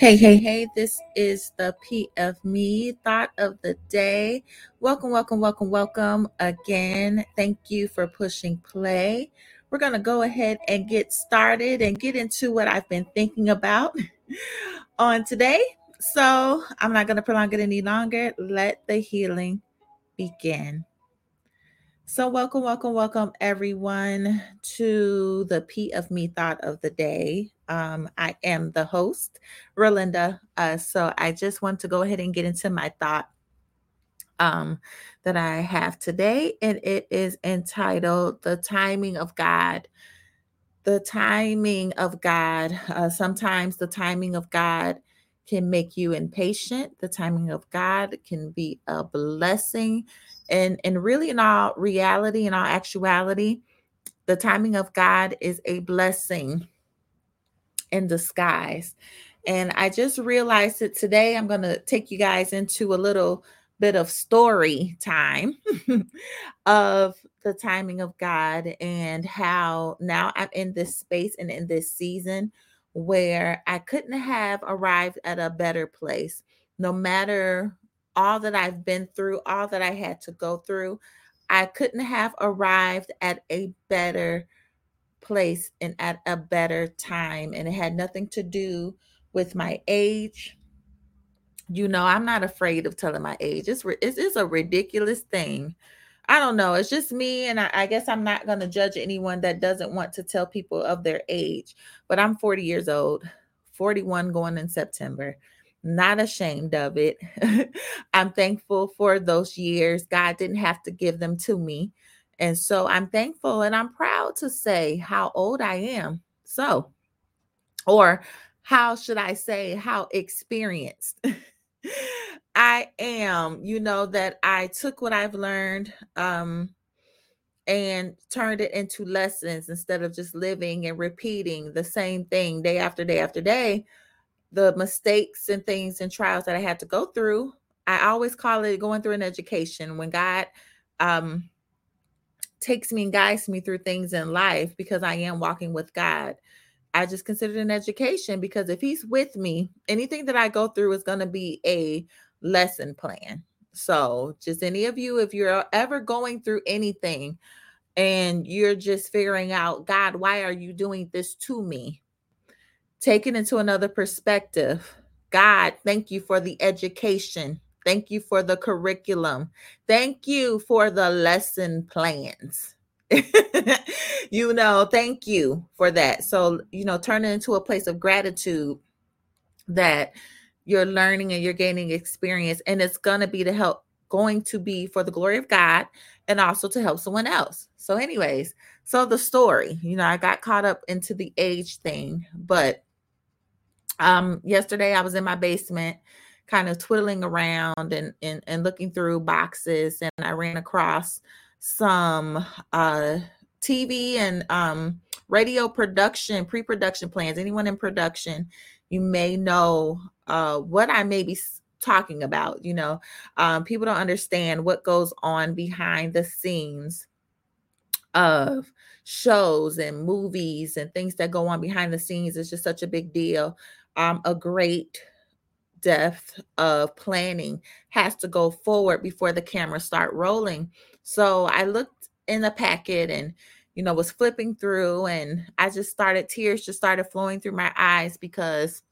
Hey, hey, hey, this is the P of Me thought of the day. Welcome, welcome, welcome, welcome again. Thank you for pushing play. We're going to go ahead and get started and get into what I've been thinking about on today. So I'm not going to prolong it any longer. Let the healing begin. So, welcome, welcome, welcome, everyone, to the P of Me thought of the day. Um, I am the host, Ralinda. Uh, so, I just want to go ahead and get into my thought um, that I have today, and it is entitled The Timing of God. The timing of God. Uh, sometimes the timing of God can make you impatient. The timing of God can be a blessing and and really in all reality in all actuality the timing of god is a blessing in disguise. And i just realized it today i'm going to take you guys into a little bit of story time of the timing of god and how now i'm in this space and in this season where i couldn't have arrived at a better place. No matter all that I've been through, all that I had to go through, I couldn't have arrived at a better place and at a better time. And it had nothing to do with my age. You know, I'm not afraid of telling my age. It's, it's, it's a ridiculous thing. I don't know. It's just me. And I, I guess I'm not going to judge anyone that doesn't want to tell people of their age. But I'm 40 years old, 41 going in September not ashamed of it. I'm thankful for those years. God didn't have to give them to me. And so I'm thankful and I'm proud to say how old I am. So, or how should I say, how experienced I am, you know, that I took what I've learned um, and turned it into lessons instead of just living and repeating the same thing day after day after day the mistakes and things and trials that I had to go through. I always call it going through an education when God um, takes me and guides me through things in life because I am walking with God. I just consider it an education because if He's with me, anything that I go through is going to be a lesson plan. So, just any of you, if you're ever going through anything and you're just figuring out, God, why are you doing this to me? take it into another perspective. God, thank you for the education. Thank you for the curriculum. Thank you for the lesson plans. you know, thank you for that. So, you know, turn it into a place of gratitude that you're learning and you're gaining experience. And it's going to be to help, going to be for the glory of God and also to help someone else. So, anyways, so the story, you know, I got caught up into the age thing, but um, yesterday I was in my basement, kind of twiddling around and, and and looking through boxes, and I ran across some uh TV and um radio production, pre-production plans. Anyone in production, you may know uh what I may be talking about. You know, um, people don't understand what goes on behind the scenes of shows and movies and things that go on behind the scenes. It's just such a big deal um, a great depth of planning has to go forward before the cameras start rolling. So I looked in the packet and you know was flipping through and I just started tears just started flowing through my eyes because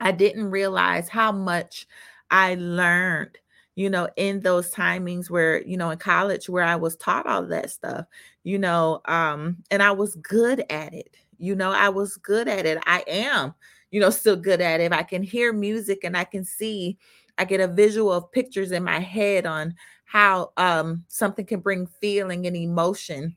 I didn't realize how much I learned you know in those timings where you know in college where I was taught all that stuff you know um and I was good at it you know I was good at it I am you know, still good at it. If I can hear music and I can see, I get a visual of pictures in my head on how um, something can bring feeling and emotion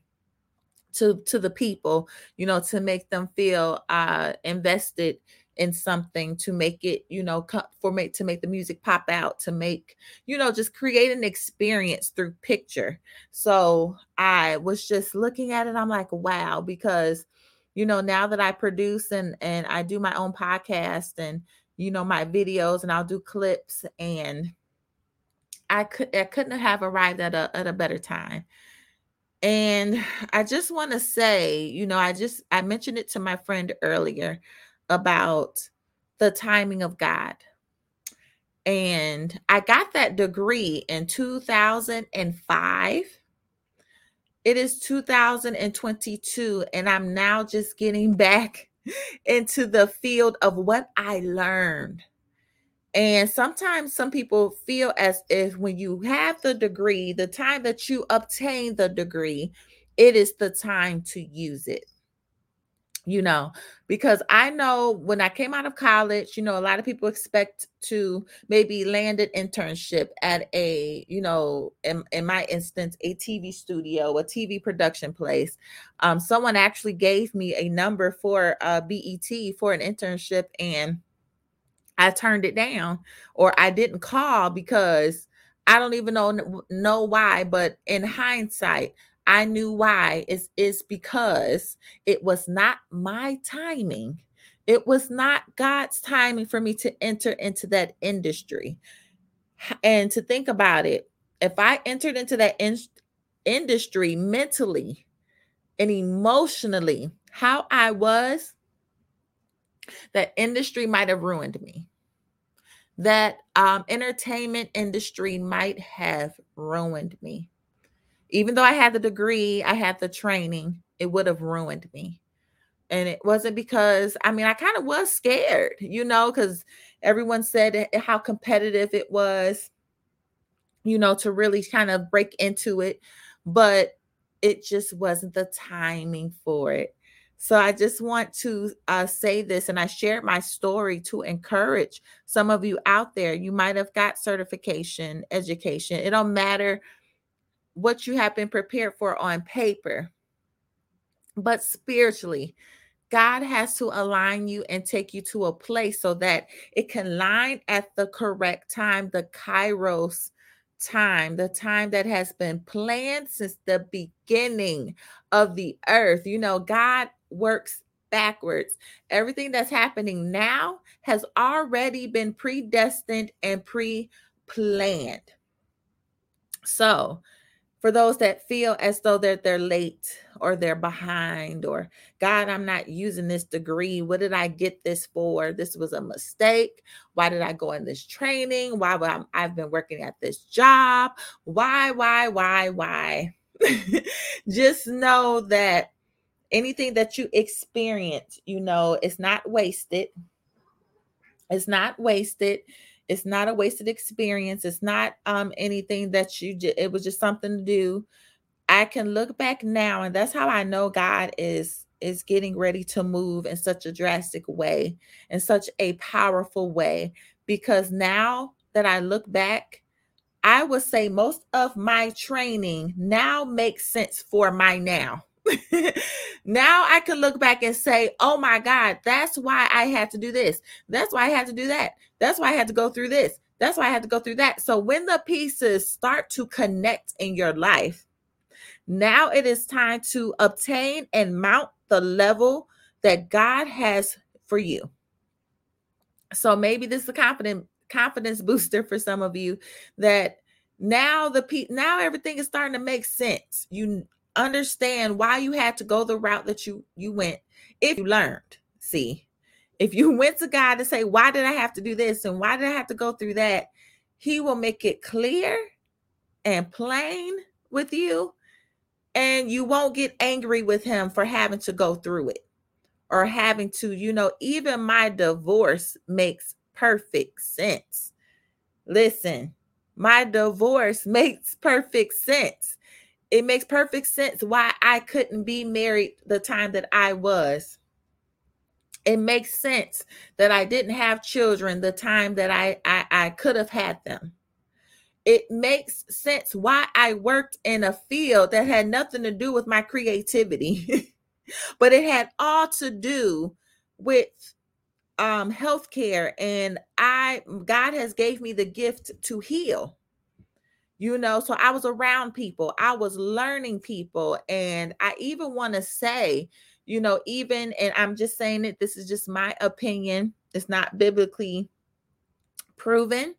to to the people, you know, to make them feel uh, invested in something to make it you know for make to make the music pop out to make you know just create an experience through picture so i was just looking at it i'm like wow because you know now that i produce and and i do my own podcast and you know my videos and i'll do clips and i could i couldn't have arrived at a at a better time and i just want to say you know i just i mentioned it to my friend earlier about the timing of God. And I got that degree in 2005. It is 2022, and I'm now just getting back into the field of what I learned. And sometimes some people feel as if when you have the degree, the time that you obtain the degree, it is the time to use it you know because i know when i came out of college you know a lot of people expect to maybe land an internship at a you know in, in my instance a tv studio a tv production place. Um, someone actually gave me a number for uh, BET for an internship and i turned it down or i didn't call because i don't even know know why but in hindsight I knew why is is because it was not my timing. It was not God's timing for me to enter into that industry. And to think about it, if I entered into that in- industry mentally and emotionally, how I was, that industry might have ruined me. That um, entertainment industry might have ruined me even though I had the degree, I had the training, it would have ruined me. And it wasn't because, I mean, I kind of was scared, you know, because everyone said how competitive it was, you know, to really kind of break into it. But it just wasn't the timing for it. So I just want to uh, say this, and I shared my story to encourage some of you out there. You might have got certification, education. It don't matter what you have been prepared for on paper. But spiritually, God has to align you and take you to a place so that it can line at the correct time, the kairos time, the time that has been planned since the beginning of the earth. You know, God works backwards. Everything that's happening now has already been predestined and pre planned. So, for those that feel as though they're they're late or they're behind or god i'm not using this degree. What did i get this for? This was a mistake. Why did i go in this training? Why i i've been working at this job? Why why why why? Just know that anything that you experience you know it's not wasted. It's not wasted it's not a wasted experience. It's not um anything that you just it was just something to do. I can look back now and that's how I know God is is getting ready to move in such a drastic way, in such a powerful way because now that I look back, I would say most of my training now makes sense for my now. now I can look back and say, oh my God, that's why I had to do this. That's why I had to do that. That's why I had to go through this. That's why I had to go through that. So when the pieces start to connect in your life, now it is time to obtain and mount the level that God has for you. So maybe this is a confident confidence booster for some of you that now the pe- now everything is starting to make sense. You understand why you had to go the route that you you went if you learned. See if you went to god and say why did i have to do this and why did i have to go through that? He will make it clear and plain with you and you won't get angry with him for having to go through it or having to you know even my divorce makes perfect sense. Listen my divorce makes perfect sense it makes perfect sense why I couldn't be married the time that I was. It makes sense that I didn't have children the time that I, I, I could have had them. It makes sense why I worked in a field that had nothing to do with my creativity, but it had all to do with um healthcare and I God has gave me the gift to heal you know so i was around people i was learning people and i even want to say you know even and i'm just saying it this is just my opinion it's not biblically proven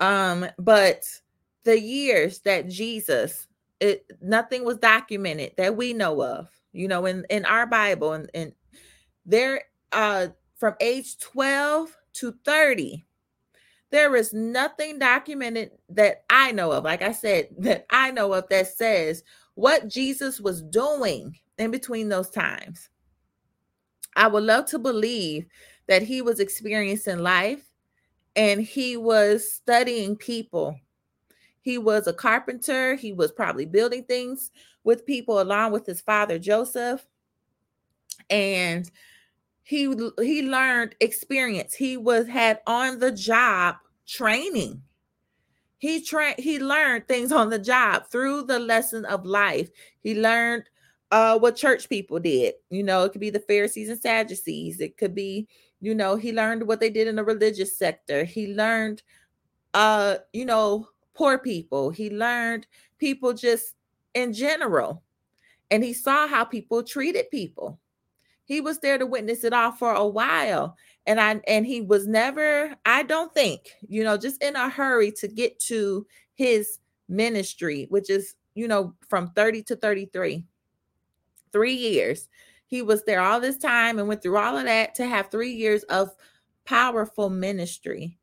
um but the years that jesus it nothing was documented that we know of you know in in our bible and and there uh from age 12 to 30. There is nothing documented that I know of, like I said, that I know of that says what Jesus was doing in between those times. I would love to believe that he was experiencing life and he was studying people. He was a carpenter. He was probably building things with people along with his father Joseph. And he he learned experience. He was had on the job training. He trained he learned things on the job through the lesson of life. He learned uh what church people did. You know, it could be the Pharisees and Sadducees. It could be, you know, he learned what they did in the religious sector. He learned uh, you know, poor people. He learned people just in general. And he saw how people treated people. He was there to witness it all for a while. And I and he was never, I don't think, you know, just in a hurry to get to his ministry, which is, you know, from 30 to 33 three years. He was there all this time and went through all of that to have three years of powerful ministry.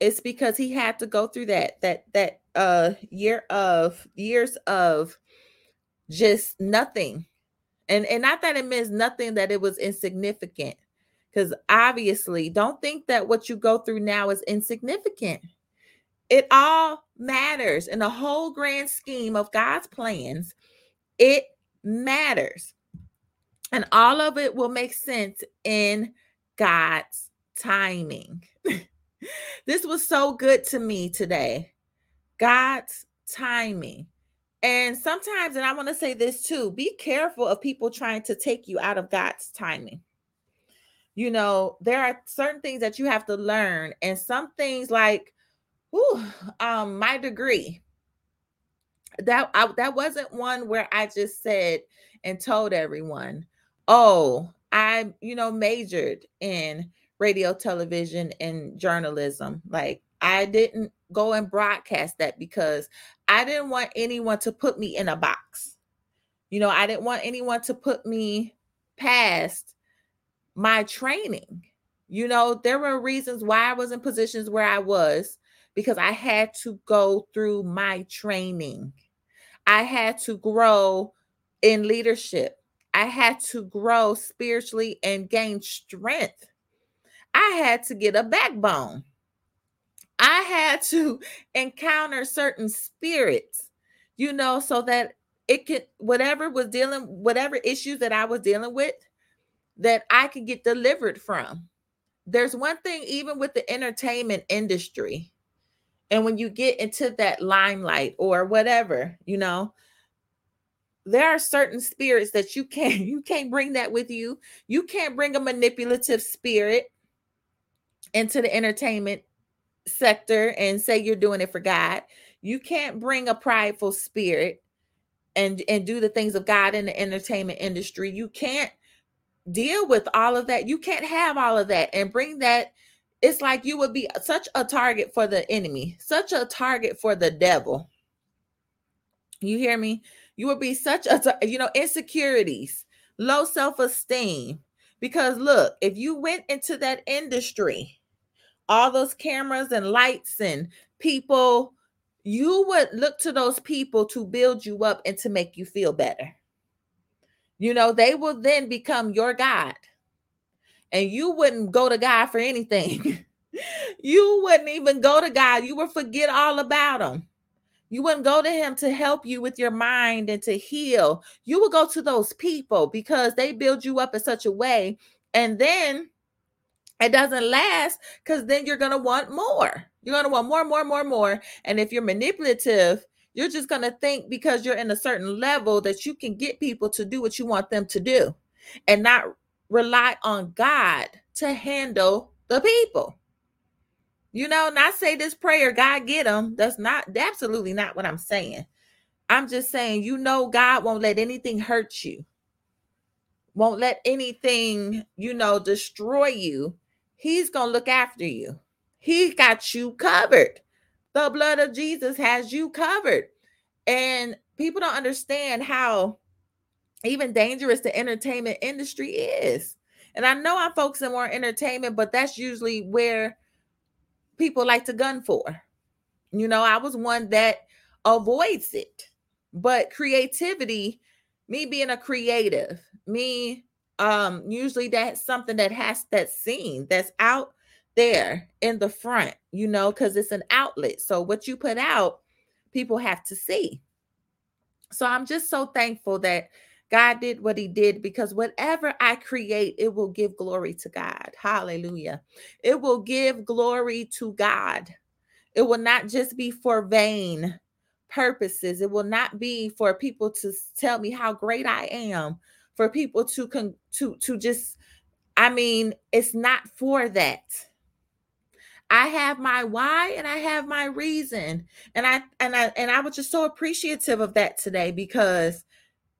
It's because he had to go through that, that, that uh year of years of just nothing. And and not that it means nothing that it was insignificant. Because obviously, don't think that what you go through now is insignificant. It all matters in the whole grand scheme of God's plans. It matters. And all of it will make sense in God's timing. this was so good to me today. God's timing. And sometimes, and I want to say this too be careful of people trying to take you out of God's timing. You know, there are certain things that you have to learn, and some things like, ooh, um, my degree that I, that wasn't one where I just said and told everyone, "Oh, I, you know, majored in radio, television, and journalism." Like I didn't go and broadcast that because I didn't want anyone to put me in a box. You know, I didn't want anyone to put me past my training. You know, there were reasons why I was in positions where I was because I had to go through my training. I had to grow in leadership. I had to grow spiritually and gain strength. I had to get a backbone. I had to encounter certain spirits, you know, so that it could, whatever was dealing, whatever issues that I was dealing with, that I could get delivered from. There's one thing, even with the entertainment industry, and when you get into that limelight or whatever, you know, there are certain spirits that you can't you can't bring that with you. You can't bring a manipulative spirit into the entertainment sector and say you're doing it for God. You can't bring a prideful spirit and and do the things of God in the entertainment industry. You can't deal with all of that. You can't have all of that and bring that it's like you would be such a target for the enemy, such a target for the devil. You hear me? You would be such a, you know, insecurities, low self esteem. Because look, if you went into that industry, all those cameras and lights and people, you would look to those people to build you up and to make you feel better. You know, they will then become your God and you wouldn't go to God for anything. you wouldn't even go to God. You would forget all about him. You wouldn't go to him to help you with your mind and to heal. You would go to those people because they build you up in such a way. And then it doesn't last because then you're going to want more. You're going to want more, more, more, more. And if you're manipulative, you're just going to think because you're in a certain level that you can get people to do what you want them to do and not rely on God to handle the people. You know, not say this prayer, God get them. That's not absolutely not what I'm saying. I'm just saying, you know, God won't let anything hurt you, won't let anything, you know, destroy you. He's going to look after you. He got you covered. The blood of Jesus has you covered. And people don't understand how even dangerous the entertainment industry is. And I know I'm focusing more on entertainment, but that's usually where people like to gun for. You know, I was one that avoids it. But creativity, me being a creative, me um usually that's something that has that's seen, that's out there in the front, you know, because it's an outlet. So what you put out, people have to see. So I'm just so thankful that God did what he did because whatever I create, it will give glory to God. Hallelujah. It will give glory to God. It will not just be for vain purposes. It will not be for people to tell me how great I am, for people to con- to to just I mean, it's not for that. I have my why and I have my reason. And I and I and I was just so appreciative of that today because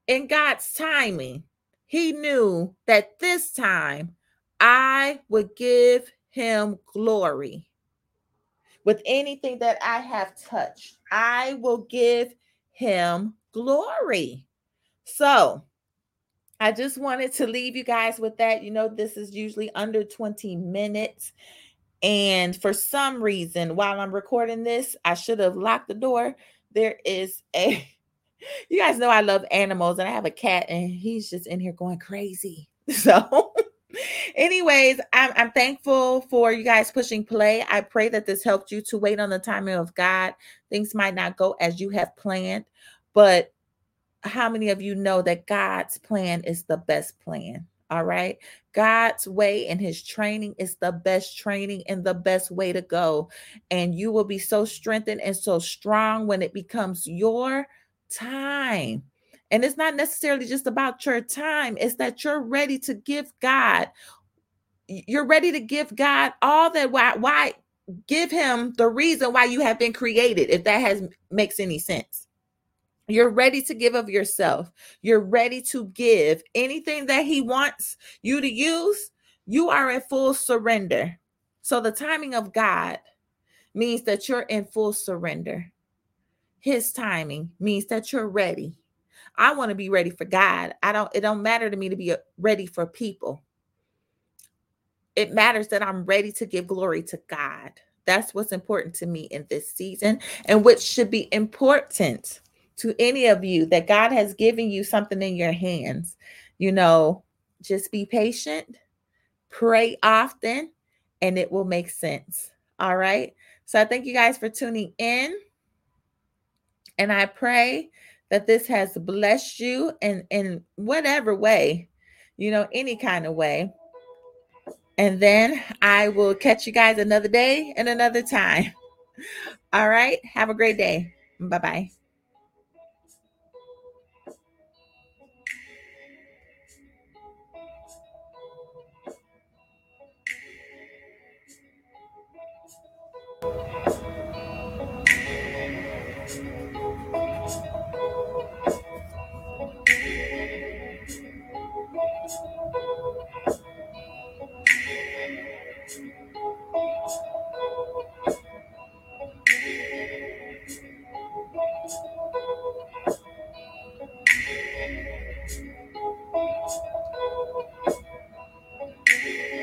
in God's timing, he knew that this time I would give him glory. With anything that I have touched, I will give him glory. So, I just wanted to leave you guys with that. You know, this is usually under 20 minutes. And for some reason, while I'm recording this, I should have locked the door. There is a, you guys know I love animals, and I have a cat, and he's just in here going crazy. So, anyways, I'm, I'm thankful for you guys pushing play. I pray that this helped you to wait on the timing of God. Things might not go as you have planned, but how many of you know that God's plan is the best plan? All right. God's way and his training is the best training and the best way to go. And you will be so strengthened and so strong when it becomes your time. And it's not necessarily just about your time, it's that you're ready to give God, you're ready to give God all that. Why, why give him the reason why you have been created, if that has makes any sense. You're ready to give of yourself. You're ready to give anything that He wants you to use. You are in full surrender. So, the timing of God means that you're in full surrender. His timing means that you're ready. I want to be ready for God. I don't, it don't matter to me to be uh, ready for people. It matters that I'm ready to give glory to God. That's what's important to me in this season and which should be important to any of you that God has given you something in your hands, you know, just be patient, pray often, and it will make sense. All right. So I thank you guys for tuning in. And I pray that this has blessed you in, in whatever way, you know, any kind of way. And then I will catch you guys another day and another time. All right. Have a great day. Bye bye.